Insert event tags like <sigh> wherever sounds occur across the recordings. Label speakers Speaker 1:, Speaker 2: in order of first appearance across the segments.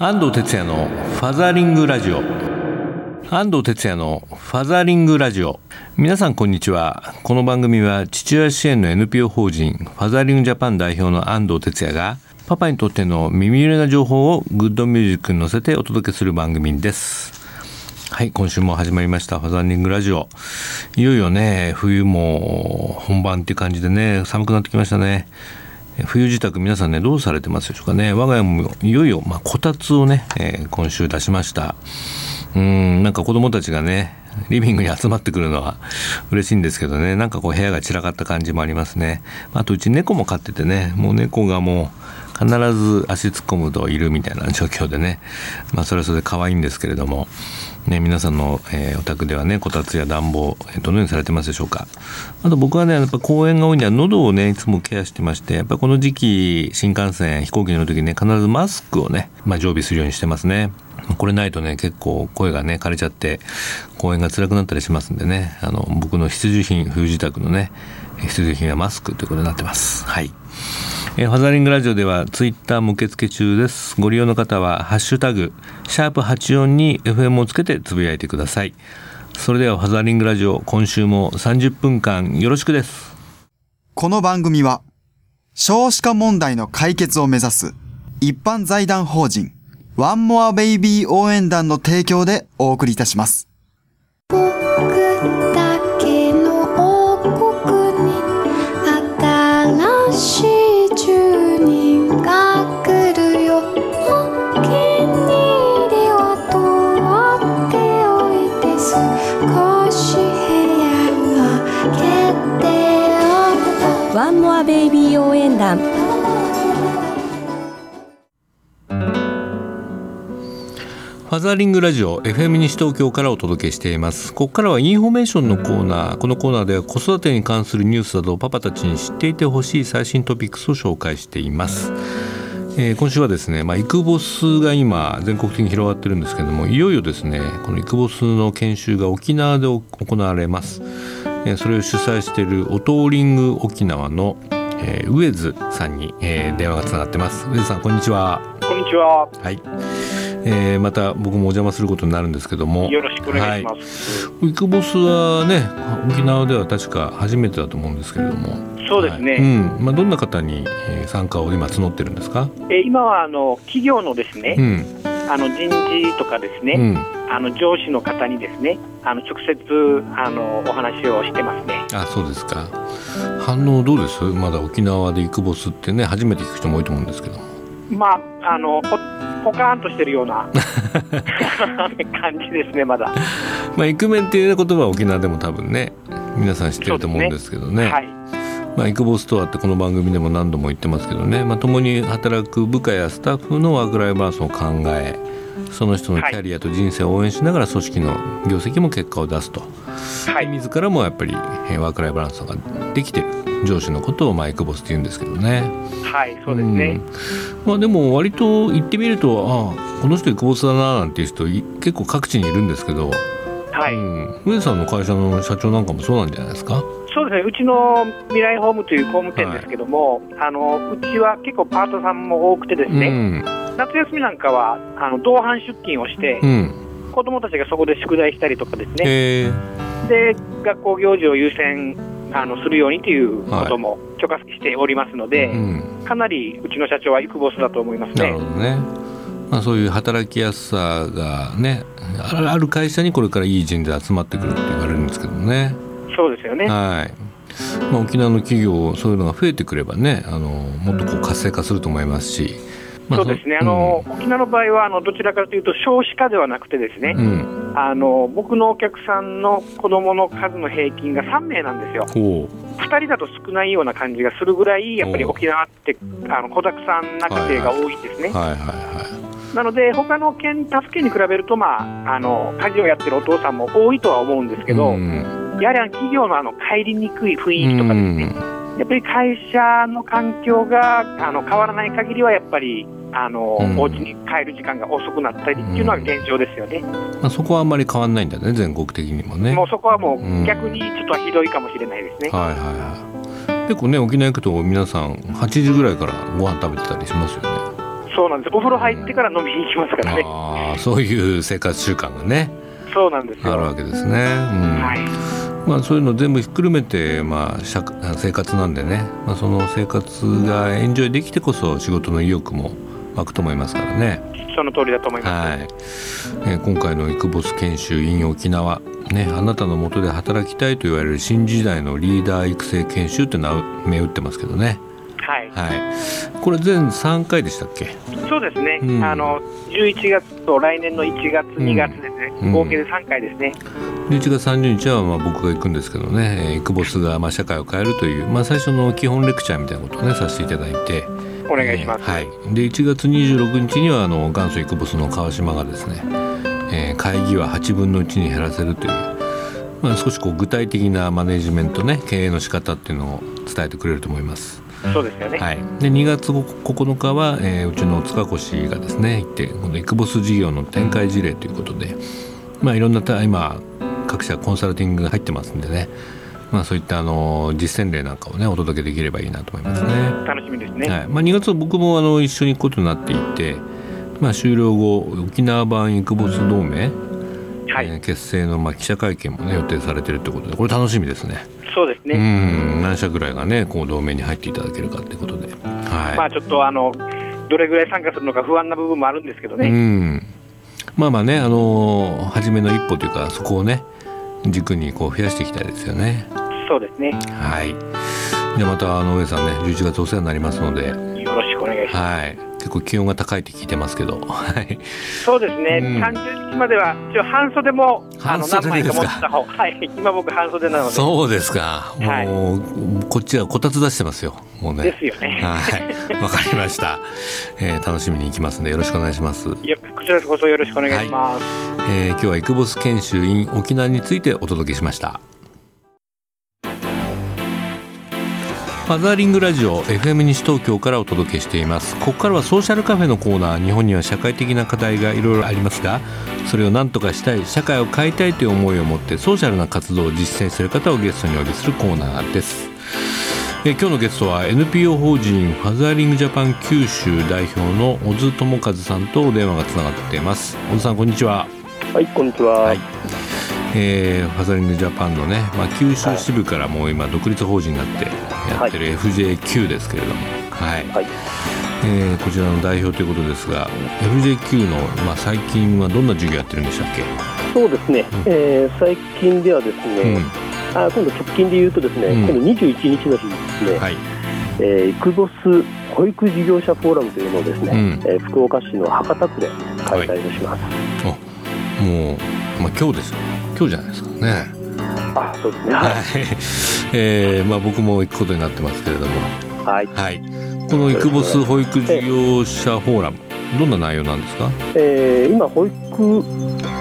Speaker 1: 安藤哲也のファザリングラジオ。安藤哲也のファザリングラジオ。皆さんこんにちは。この番組は父親支援の NPO 法人ファザリングジャパン代表の安藤哲也がパパにとっての耳寄りな情報をグッドミュージックに乗せてお届けする番組です。はい今週も始まりましたファザリングラジオ。いよいよね冬も本番っていう感じでね寒くなってきましたね。冬支度皆さんねどうされてますでしょうかね。我が家もいよいよ、まあ、こたつをね、えー、今週出しました。うんなんか子供たちがねリビングに集まってくるのは嬉しいんですけどね。なんかこう部屋が散らかった感じもありますね。あとうち猫も飼っててね。もう猫がもう必ず足突っ込むといるみたいな状況でね。まあそれはそれで可愛いんですけれども。ね、皆さんの、えー、お宅ではねこたつや暖房、どのようにされてますでしょうか。あと僕はねやっぱ公園が多いんで喉をねいつもケアしてましてやっぱこの時期新幹線飛行機の時にね必ずマスクをね、まあ、常備するようにしてますね。これないとね結構声がね枯れちゃって公演が辛くなったりしますんでね。あの僕の必需品冬支度のね必需品はマスクということになってます。はい。えー、ファザリングラジオではツイッターも受付中です。ご利用の方は、ハッシュタグ、シャープ84に FM をつけてつぶやいてください。それではファザリングラジオ、今週も30分間よろしくです。
Speaker 2: この番組は、少子化問題の解決を目指す一般財団法人ワンモアベイビー応援団の提供でお送りいたします。
Speaker 1: ファザーリングラジオ FM 西東京からお届けしています。ここからはインフォメーションのコーナー。このコーナーでは子育てに関するニュースなどをパパたちに知っていてほしい最新トピックスを紹介しています。えー、今週はですね、まあ、イクボスが今全国的に広がってるんですけどもいよいよですねこのイクボスの研修が沖縄で行われます、えー、それを主催しているオトーリング沖縄のえー、上津さんに、えー、電話がつながってます。上津さんこんにちは。
Speaker 3: こんにちは。
Speaker 1: はい、えー、また僕もお邪魔することになるんですけども。
Speaker 3: よろしくお願いします、
Speaker 1: はい、ビッグボスはね沖縄では確か初めてだと思うんですけれども。
Speaker 3: そうですね、はい、
Speaker 1: うん。まあ、どんな方に参加を今募ってるんですか、
Speaker 3: えー、今はあの企業のですね、うん、あの人事とかですね、うん。あの上司の方にですねあの直接あのお話をしてますね。
Speaker 1: あそうですか。反応どうです？まだ沖縄でイクボスってね初めて聞く人も多いと思うんですけど。
Speaker 3: まああのポポカーンとしてるような。<laughs> 感じですねまだ。
Speaker 1: まあイクメンっていう言葉は沖縄でも多分ね皆さん知ってると思うんですけどね、ね、はい。まあ、イクボスとはってこの番組でも何度も言ってますけどね、まあ、共に働く部下やスタッフのワークライフバランスを考えその人のキャリアと人生を応援しながら組織の業績も結果を出すと、はい、自らもやっぱりワークライフバランスができてる上司のことをマイクボスって言うんですけどね。
Speaker 3: はいそうですね、うん、
Speaker 1: まあ、でも割と言ってみるとああこの人イクボスだななんていう人結構各地にいるんですけど、はい。うん、上さんの会社の社長なんかもそうなんじゃないですか？
Speaker 3: そうですね。うちの未来ホームという工務店ですけども、はい、あのうちは結構パートさんも多くてですね、うん。夏休みなんかはあの同伴出勤をして、うん、子どもたちがそこで宿題したりとかですね、で学校行事を優先あのするようにということも許可しておりますので、はいうん、かなりうちの社長はイクボスだと思いますね。なるほどね。
Speaker 1: まあ、そういう働きやすさがねある会社にこれからいい人で集まってくるって言われるんですけどね。
Speaker 3: そうですよね、
Speaker 1: はい。まあ、沖縄の企業そういうのが増えてくればねあのもっとこう活性化すると思いますし
Speaker 3: そうですね、あの、うん、沖縄の場合はあのどちらかというと少子化ではなくてですね、うん、あの僕のお客さんの子どもの数の平均が3名なんですよ。2人だと少ないような感じがするぐらいやっぱり沖縄ってあの子だくさんな家庭が多いんですね。はいはい。はいなので、他の県、助けに比べると、まあ、あの家事をやってるお父さんも多いとは思うんですけど、うん、やはり企業のあの帰りにくい雰囲気とかですね、やっぱり会社の環境があの変わらない限りは、やっぱりあの、うん、お家に帰る時間が遅くなったりっていうのは現状ですよね、
Speaker 1: まあ、そこはあんまり変わらないんだね全国的にもね。
Speaker 3: もうそこはもう逆にちょっとひどいかもしれないですね、はいはい
Speaker 1: はい。結構ね沖縄行くと皆さん8時ぐらいからご飯食べてたりしますよね。
Speaker 3: そうなんです。お風呂入ってから飲みに行きますからね、
Speaker 1: ああそういう生活習慣がね。
Speaker 3: そうなんです
Speaker 1: あるわけですね、うん。はい。まあ、そういうの全部ひっくるめて、まあ、生活なんでね、まあ、その生活がエンジョイできてこそ仕事の意欲も湧くと思いますからね。
Speaker 3: その通りだと思います、はい。
Speaker 1: えー、今回のイクボス研修 in 沖縄。ね、あなたのもとで働きたいと言われる新時代のリーダー育成研修っていうのは銘打ってますけどね。
Speaker 3: はい、はい、
Speaker 1: これ全3回でしたっけ？
Speaker 3: そうですね、うん、あの11月と来年の1月、2月ですね、うん、合計で3回ですね。
Speaker 1: 11月30日はまあ僕が行くんですけどね、イクボスがまあ社会を変えるという、まあ、最初の基本レクチャーみたいなことをねさせていただいて。
Speaker 3: お願いします、
Speaker 1: えー、はい、で1月26日にはあの元祖イクボスの川島がですね、えー、会議は8分の1に減らせるという、まあ、少しこう具体的なマネジメントね経営の仕方っていうのを伝えてくれると思います。
Speaker 3: そうですよね、はい、
Speaker 1: で2月9日は、えー、うちの塚越がですね行ってこのイクボス事業の展開事例ということで、まあ、いろんな今各社コンサルティングが入ってますんでねまあ、そういったあの実践例なんかをねお届けできればいいなと思いますね。
Speaker 3: 楽しみですね。
Speaker 1: はい。まあ2月僕もあの一緒に行くことになっていて、まあ終了後沖縄版イクボス同盟、はい、えー、結成のまあ記者会見もね予定されてるということでこれ楽しみですね。
Speaker 3: そうですね。う
Speaker 1: ん何社ぐらいがねこう同盟に入っていただけるかということで、
Speaker 3: はい。まあちょっとあのどれぐらい参加するのか不安な部分もあるんですけどね。う
Speaker 1: ん。まあまあねあの初めの一歩というかそこをね軸にこう増やしていきたいですよね。
Speaker 3: そうですね。
Speaker 1: はい。でまたあの上さんね11月お世話になりますので。
Speaker 3: よろしくお願いします。
Speaker 1: はい。結構気温が高いって聞いてますけど、はい、
Speaker 3: そうですね、うん、30日までは一応半袖も
Speaker 1: 半袖ですか？
Speaker 3: はい、今僕半袖なので。
Speaker 1: そうですか。もう、はい、こっちはこたつ出してますよ。もうね。
Speaker 3: ですよね。
Speaker 1: はい。わかりました、<laughs> えー、楽しみに行きますんでよろしくお願いします。
Speaker 3: いやこちらこそよろしくお願いします、
Speaker 1: はい、えー、今日はイクボス研修 in 沖縄についてお届けしましたファザーリングラジオ FM 西東京からお届けしています。ここからはソーシャルカフェのコーナー。日本には社会的な課題がいろいろありますがそれを何とかしたい社会を変えたいという思いを持ってソーシャルな活動を実践する方をゲストにお呼びするコーナーです。え今日のゲストは NPO 法人ファザーリングジャパン九州代表の小津智和さんとお電話がつながっています。小津さんこんにちは。
Speaker 4: はいこんにちは、はい。
Speaker 1: えー、ファザリングジャパンのね、まあ、九州支部からもう今独立法人になってやってる FJQ ですけれども、はい、はい、えー、こちらの代表ということですが FJQ の、まあ、最近はどんな授業やってるんでしたっけ？
Speaker 4: そうですね、うん、えー、最近ではですね、うん、あ今度直近で言うとですね、うん、今度21日の日にですね、はい。えー、イクボス保育事業者フォーラムというのをですね、うん、えー、福岡市の博多区で開催をします、
Speaker 1: はい、もう、まあ、今日ですよ。今日じゃないですかね。
Speaker 4: あ、そうですね。はい。
Speaker 1: えー、まあ僕も行くことになってますけれども。
Speaker 4: はい。
Speaker 1: はい。このイクボス保育事業者フォーラム、どんな内容なんですか？
Speaker 4: えー、今保育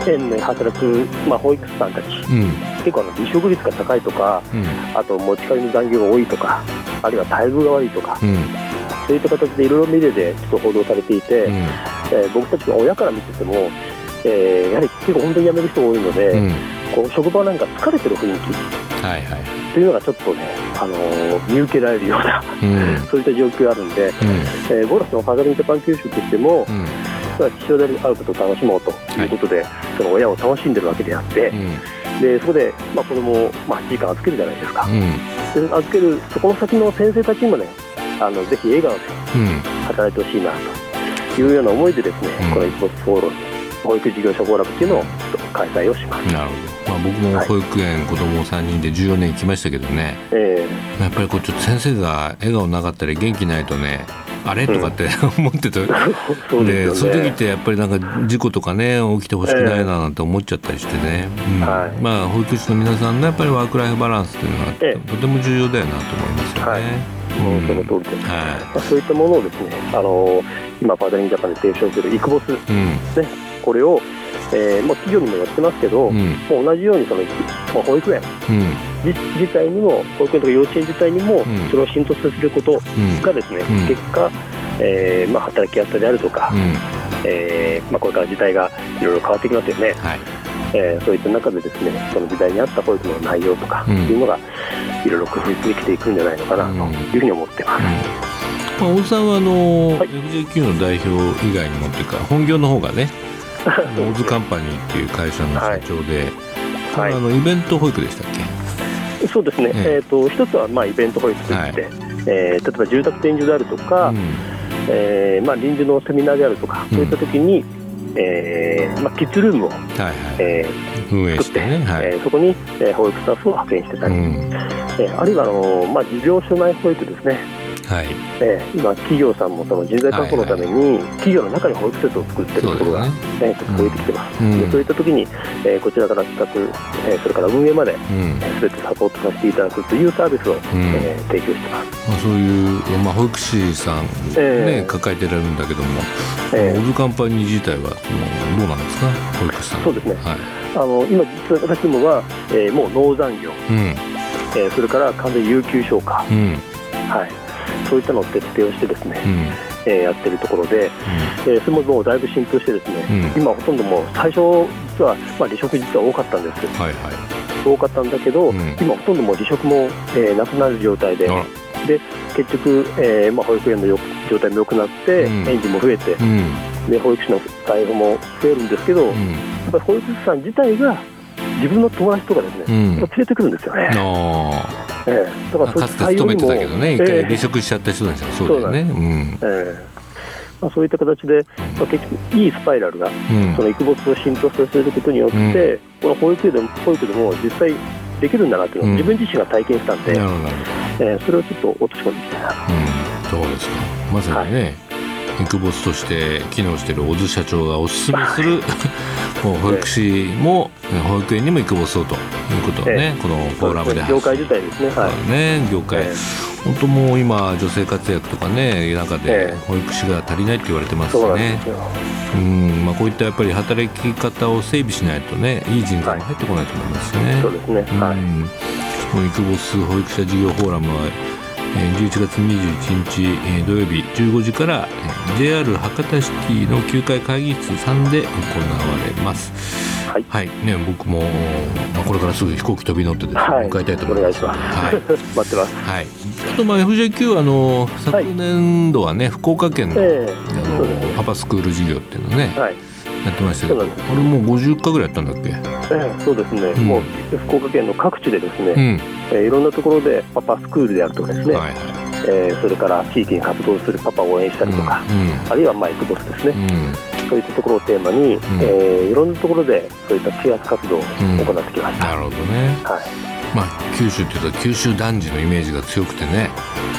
Speaker 4: 園で働くまあ保育士さんたち、うん、結構あの離職率が高いとか、うん、あと持ち帰りの残業が多いとか、あるいは待遇が悪いとか。うんそういった形でいろいろメディアでちょっと報道されていて、うん、えー、僕たちの親から見ててもえー、やはり結構本当に辞める人多いので、うん、こう職場なんか疲れてる雰囲気。はいはい、っていうのがちょっとね、あのー、見受けられるような、うん、<laughs> そういった状況があるんで、うん、えー、ゴロスのファザリングジャパン給食としても、うん、父親であることを楽しもうということで、はい、その親を楽しんでるわけであって、でそこで、まあ、子供を、まあ、8時間預けるじゃないですか、で預けるそこの先の先生たちにもねあのぜひ笑顔で働いてほしいなというような思いでですね、この一歩フォロー保育事業者フォーラムっていうのを開催をします。
Speaker 1: なるほど、まあ、僕も保育園、はい、子供3人で14年行きましたけどね、えー、やっぱりこうちょっと先生が笑顔なかったり元気ないとねあれ？とかって、<laughs> 思ってて、そうで、ね、そういう時ってやっぱりなんか事故とかね起きてほしくないななんて思っちゃったりしてね、うん。はい、まあ保育士の皆さんのやっぱりワークライフバランスっていうのはとても重要だよなと思いますよね。はい。
Speaker 4: その通りです、はい、まあ、そういったものをですね、あのー、今、パーダリンジャパンで提唱するイクボス、うん、ね、これを、えー、もう企業にもやってますけど、うん、もう同じようにその、まあ、保育園、うん、自体にも保育園とか幼稚園自体にもそれを浸透させることがですね、結果、えーまあ、働きやすさであるとか、うん、えー、まあ、これから時代がいろいろ変わってきますよね、はい、えー、そういった中でですねその時代に合った保育の内容とかっていうのが、いろいろ工夫できていくんじゃないのかなというふうに思ってます。
Speaker 1: まあ、大津さんはあの、はい、FJQ の代表以外にもというか本業の方が <laughs> ね。大津カンパニーっていう会社の社長で、はい、あのイベント保育でしたっ
Speaker 4: け？そうですね、えー、えーと一つはまあイベント保育といって、はい、えー、例えば住宅展示であるとか、うん、えー、まあ、臨時のセミナーであるとか、そういった時に、えーまあ、キッズルームを、はいはい。
Speaker 1: えー、運営して、ね。
Speaker 4: はい、えー、そこに、えー、保育スタッフを派遣してたり、うん、えー、あるいはあの、まあ、事業所内保育ですね。はい。えー、今、企業さんもその人材確保のために、企業の中に保育施設を作っているところが、ね。えー、増えてきてます、うん、でそういった時に、えー、こちらから企画、えー、それから運営まで、す、う、べ、ん、てサポートさせていただくというサービスを、うん、えー、提供してます、
Speaker 1: まあ、そういう、まあ、保育士さん、ね、えー、抱えてられるんだけども、えー、オズカンパニー自体はどうなんですか、保育士さん。
Speaker 4: そうですね、はい、あの今、実は私どもは、えー、もう農産業、うん、えー、それから完全有給消化。うん。はいそういったのを徹底をしてですね、うん、えー、やってるところで、うん、えー、それももうだいぶ浸透してですね、うん、今ほとんどもう最初実は、まあ、離職実は多かったんです、はいはい、多かったんだけど、今ほとんどもう離職も、えー、なくなる状態で。で結局、えーまあ、保育園のよ状態も良くなって、園児も増えて、で保育士の逮捕も増えるんですけど、やっぱり保育士さん自体が自分の友達とかですね、連れてくるんですよね。
Speaker 1: ええ、だからかつて勤めてたけどね、一回離職しちゃった人たちはそうだよね。うん、え
Speaker 4: え。まあ、そういった形で、まあ、結局、いいスパイラルが、うん、その育没を浸透させることによって、うん、この保育園でも保育でも実際できるんだなというのを、自分自身が体験したんで、うん、えー、それをちょっと落とし込んでいきたいな、うん、
Speaker 1: そうですか、まさにね、はい育ボスとして機能している小津社長がおすすめする保育士も保育園にも育ボスをということをね、このフォーラムで
Speaker 4: 業界自体ですね,、はい、
Speaker 1: ね業界、本当もう今女性活躍とかね中で保育士が足りないって言われてますしね、うん。まあ、こういったやっぱり働き方を整備しないとねいい人材も入ってこないと思いますしね、
Speaker 4: そうですね、はい、
Speaker 1: 育ボス保育者事業フォーラムは11月21日土曜日15時から JR 博多シティの9階会議室3で行われます。はい、はい、ね、僕も、まあ、これからすぐ飛行機飛び乗ってです、ね、はい、向かいたいと思います。
Speaker 4: はい、<laughs> 待ってます。
Speaker 1: はい。ちょっとまあ FJQ あの昨年度はね、福岡県の,、えー、あのパパスクール事業っていうのね、はい、やってましたけど、あれもう50回ぐらいやったんだっけ？
Speaker 4: ええ、そうですね。うん、もう福岡県の各地でですね、うん。えー、いろんなところでパパスクールであるとかですね、はいえー、それから地域に活動するパパを応援したりとか、うんあるいはマイクボスですね、うん、そういったところをテーマに、うん、えー、いろんなところでそういった啓発活動を行ってきました。
Speaker 1: なるほどね、はいまあ、九州っていうと九州男児のイメージが強くてね。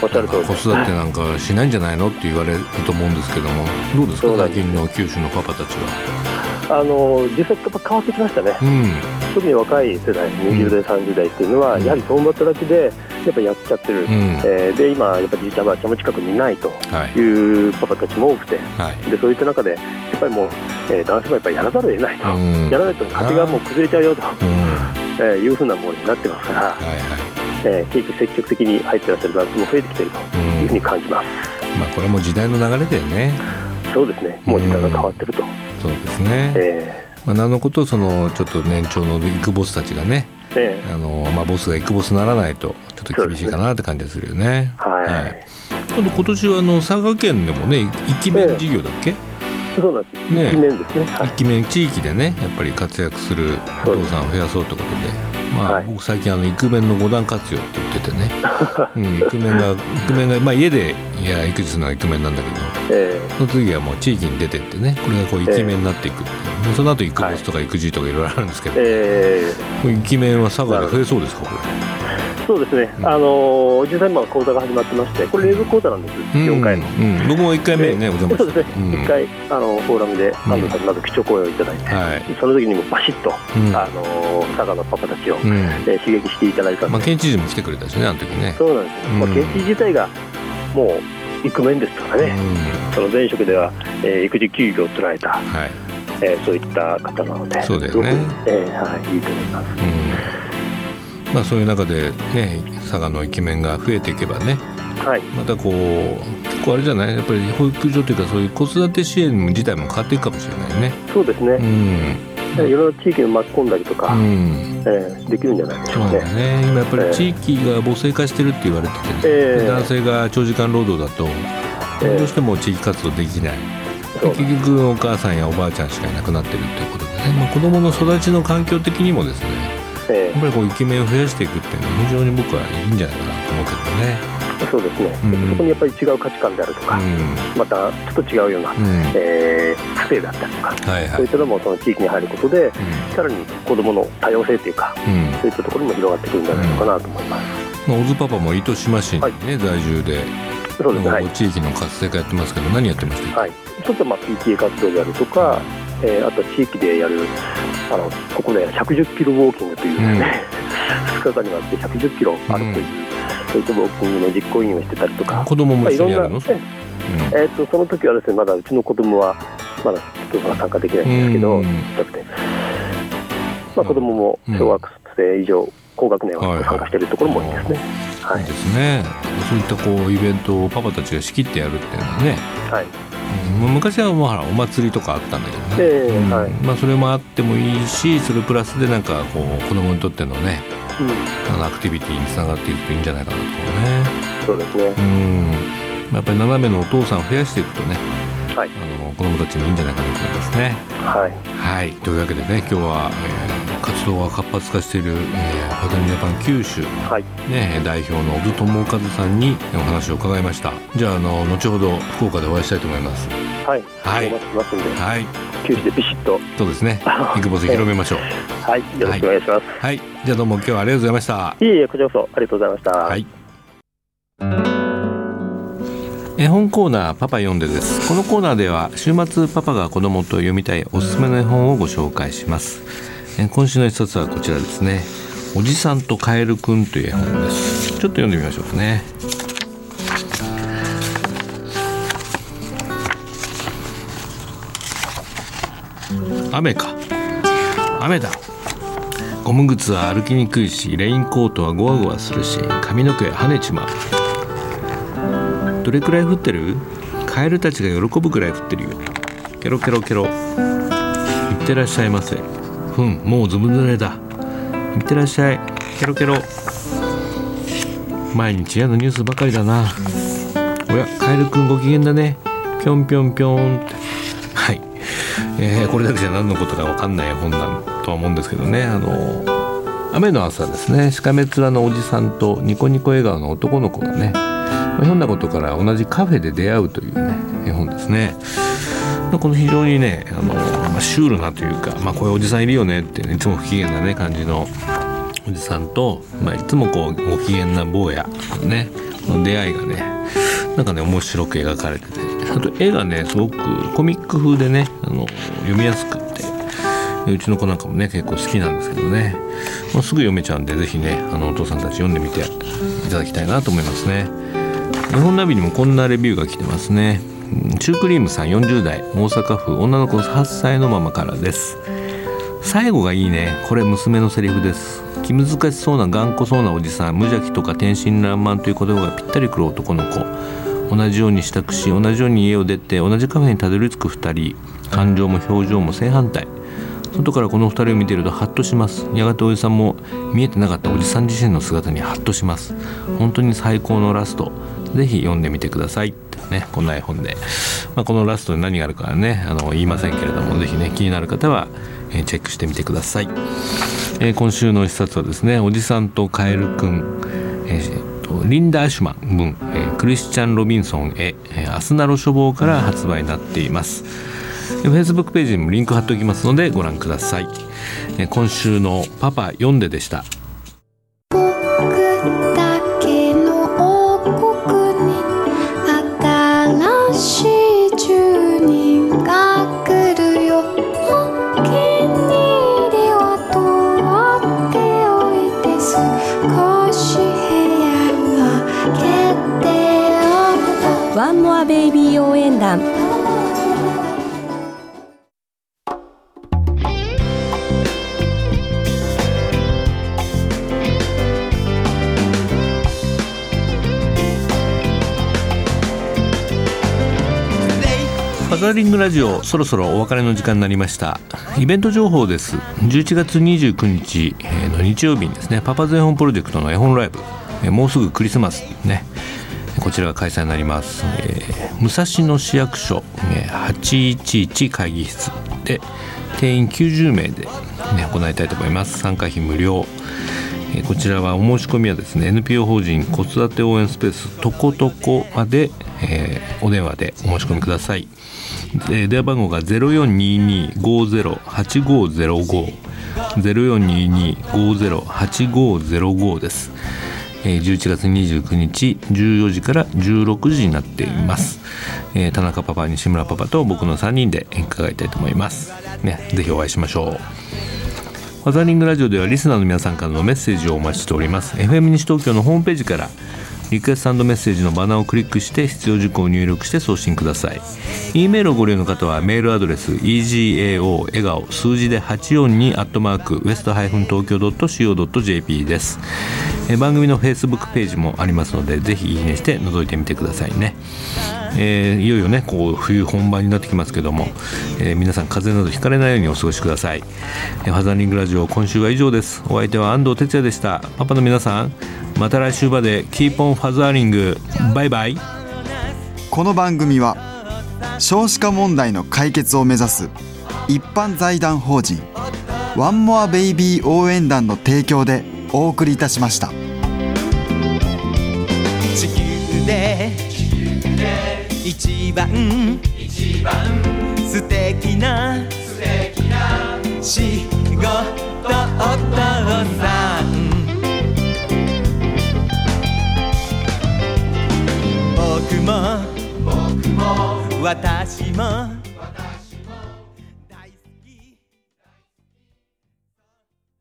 Speaker 4: おっしゃる通り。
Speaker 1: 子育てなんかしないんじゃないのって言われると思うんですけどもどうですか最近の九州のパパたち
Speaker 4: は？あの実際やっぱ変わってきましたね、うん、特に若い世代20代、30代っていうのは、うん、やはり共働きでやっぱやっちゃってる、うん、えー、で今やっぱじいちゃんばあちゃんも近くにいないというパパたちも多くて、はい、でそういった中でやっぱりもう、えー、男性もやっぱりやらざるを得ないと、やらないと家庭がもう崩れちゃうよと。えー、いうふうなものになってますから、はいはい。えー、結局積極的に入ってらっしゃる男性も増えてきているというふうに感じます、
Speaker 1: まあ、これも時代の流れだよね。
Speaker 4: そうですね。もう時代が変わってると、
Speaker 1: そうですね、えー。まあ、何のことそのちょっと年長のビッグボスたちがね、えー、あのまあ、ボスがビッグボスならないとちょっと厳しいかなって感じがするよね。ね。はい、はい、今度今年はあの佐賀県でもねイケメン事業だっけ、えー
Speaker 4: そうなんです。ね、一面ですね。
Speaker 1: 一気面地域でね、やっぱり活躍するお父さんを増やそうということで。まあ、はい、僕最近あのイクメンの五段活用って言っててね、うん、イクメンがイクメンが、まあ、家でいや育児するのはイクメンなんだけど、えー、その次はもう地域に出てってねこれがこうイケメンになっていくっていう、えー、その後育物とか育児とかいろいろあるんですけど、えー、イケメンは佐賀で増えそうですかこれ。
Speaker 4: そうですね、うん、あの実際今講座が始まってまして、これ、英語講座なんです、うん、4回の、
Speaker 1: うん、僕も1回目ね、お邪魔
Speaker 4: して。そうですね、1回あのフォーラムで安藤さんにまず基調講演をいただいて、はい、その時にもバシッと、あの佐賀のパパたちを、えー、刺激していただいた
Speaker 1: まあ、県知事も来てくれたしね、あの時ね。
Speaker 4: そうなんです、まあ、県知事自体がもうイクメンですからね、その前職では、えー、育児休業を捉えた、はい。えー、そういった方なので、
Speaker 1: そうですね、
Speaker 4: えーはい、いいと思います。
Speaker 1: まあ、そういう中で、ね、佐賀のイケメンが増えていけばね、はい、またこう結構あれじゃない？やっぱり保育所というかそういう子育て支援自体も変わっていくかもしれないね。
Speaker 4: そうですね、うん。いろんな地域に巻き込んだりとか、うん、えー、できるんじゃないでしょうかね。
Speaker 1: ね今やっぱり地域が母性化してるって言われてて、えー、男性が長時間労働だとどうしても地域活動できない。結局お母さんやおばあちゃんしかいなくなってるということでね、まあ、子どもの育ちの環境的にもですね、やっぱりこうイケメンを増やしていくっていうのは非常に僕はいいんじゃないかなと思うけどね。
Speaker 4: そうですね、うん、そこにやっぱり違う価値観であるとか、うん、またちょっと違うような、うん、えー、だったりとか、はいはい、そういったのもその地域に入ることで、さらに子どもの多様性というか、そういったところも広がってくるんじゃないのかなと思います。
Speaker 1: まあ、小津パパも糸島市にね、はい、在住で。そうですね、地域の活性化やってますけど何やってました、
Speaker 4: はい、ちょっとまあ PTA 活動であるとか、えー、あと地域でやるあのここで110キロウォーキングというね、うん、<laughs> 2日間にわって110キロ歩くという、うん、そういったウォーキングの実行委員をしてたりとか。
Speaker 1: 子供も一緒にやるの、まあ、
Speaker 4: えーと、その時はですねまだうちの子供はまだ参加できないんですけど、うん、まあ、子供も小学生以上、高学年は参加しているところも多いですね。
Speaker 1: はい、ですね。そういったこうイベントをパパたちが仕切ってやるっていうのはね。はい。うん、昔はもうお祭りとかあったんだけどね、えー、うん、はい。まあ、それもあってもいいしそれプラスでなんかこう子供にとってのね、うん、あのアクティビティにつながっていくといいんじゃないかなと思うね。
Speaker 4: そうですね、う
Speaker 1: ん、やっぱり斜めのお父さんを増やしていくとね、はい、あの子供たちもいいんじゃないかなと思いますね。はい、はい、というわけでね今日は、えー、活動が活発化している、えー、ファザミジャパン九州、はい。ね、代表の小津智和さんにお話を伺いました。じゃああの後ほど福岡でお会いしたいと思います。
Speaker 4: はい。はい。お待ちしますんで、はい、九州でビシッと。
Speaker 1: そうですね。<laughs> イクボス広めましょう。
Speaker 4: はい。よろしくお願いします、
Speaker 1: はい、じゃあどうも今日はありがとうございました。
Speaker 4: いえいえこちらこそありがとうございました。はい。
Speaker 1: 絵本コーナーパパ読んでです。このコーナーでは週末パパが子供と読みたいおすすめの絵本をご紹介します今週の一冊はこちらですね。おじさんとカエルくんという絵本です。ちょっと読んでみましょうかね。雨か。雨だ。ゴム靴は歩きにくいしレインコートはゴワゴワするし髪の毛跳ねちまう。どれくらい降ってる？カエルたちが喜ぶくらい降ってるよ。ケロケロケロ。いってらっしゃいませ。ふんもうずぶ濡れだ。いってらっしゃい。ケロケロ。毎日嫌なニュースばかりだな。おやカエルくんご機嫌だね。ぴょんぴょんぴょんって。はい、えー、これだけじゃ何のことか分かんない本なんとは思うんですけどね。あの雨の朝ですね。しかめ面のおじさんとニコニコ笑顔の男の子がね。ひょんなことから同じカフェで出会うというね絵本ですね。この非常にねあの、まあ、シュールなというか、まあ、こういうおじさんいるよねって、ね、いつも不機嫌なね感じのおじさんと、まあ、いつもこうご機嫌な坊やのねの出会いがねなんかね面白く描かれててあと絵がねすごくコミック風でねあの読みやすくってうちの子なんかもね結構好きなんですけどね、まあ、すぐ読めちゃうんで是非ねあのお父さんたち読んでみていただきたいなと思いますね。日本ナビにもこんなレビューが来てますねシュークリームさん40代大阪府女の子8歳のママからです。最後がいいね。これ娘のセリフです。気難しそうな頑固そうなおじさん無邪気とか天真爛漫という言葉がぴったりくる男の子。同じように支度し同じように家を出て同じカフェにたどり着く2人。感情も表情も正反対。外からこの2人を見ているとハッとします。やがておじさんも見えてなかったおじさん自身の姿にハッとします。本当に最高のラスト。ぜひ読んでみてください。ねこんな絵本で、まあ、このラストに何があるかはねあの言いませんけれどもぜひね気になる方は、えー、チェックしてみてください、えー、今週の一冊はですね「おじさんとカエルくん」えー、リンダ・アシュマン文、えー、クリスチャン・ロビンソンへ、えー、アスナロ書房から発売になっています。Facebook ページにもリンク貼っておきますのでご覧ください、え、今週の「パパ読んで」でした。ファザリングラジオそろそろお別れの時間になりました。イベント情報です。11月29日の日曜日にですねパパゼ本プロジェクトの絵本ライブ。もうすぐクリスマスね。こちらが開催になります、えー、武蔵野市役所、811会議室で定員90名で、ね、行いたいと思います。参加費無料。こちらはお申し込みはですね NPO 法人子育て応援スペースとことこまで、えー、お電話でお申し込みください、えー、電話番号が0422-508505 0422-508505です、えー、11月29日14時から16時になっています、えー、田中パパ西村パパと僕の3人で伺いたいと思います。ねぜひお会いしましょう。ファザリングラジオではリスナーの皆さんからのメッセージをお待ちしております。FM 西東京のホームページからリクエストメッセージのバナーをクリックして必要事項を入力して送信ください。E メールをご利用の方はメールアドレス egao 笑顔数字で842アットマークウエスト東京 .co.jp です。番組のフェイスブックページもありますのでぜひいいねして覗いてみてくださいね。えー、いよいよねこう冬本番になってきますけども、えー、皆さん風邪などひかれないようにお過ごしください、えー、ファザリングラジオ今週は以上です。お相手は安藤哲也でした。パパの皆さんまた来週までキーポンファザーリングバイバイ
Speaker 2: この番組は少子化問題の解決を目指す一般財団法人ワンモアベイビー応援団の提供でお送りいたしました。地球で一番一番素敵な素敵な仕事お父さん私も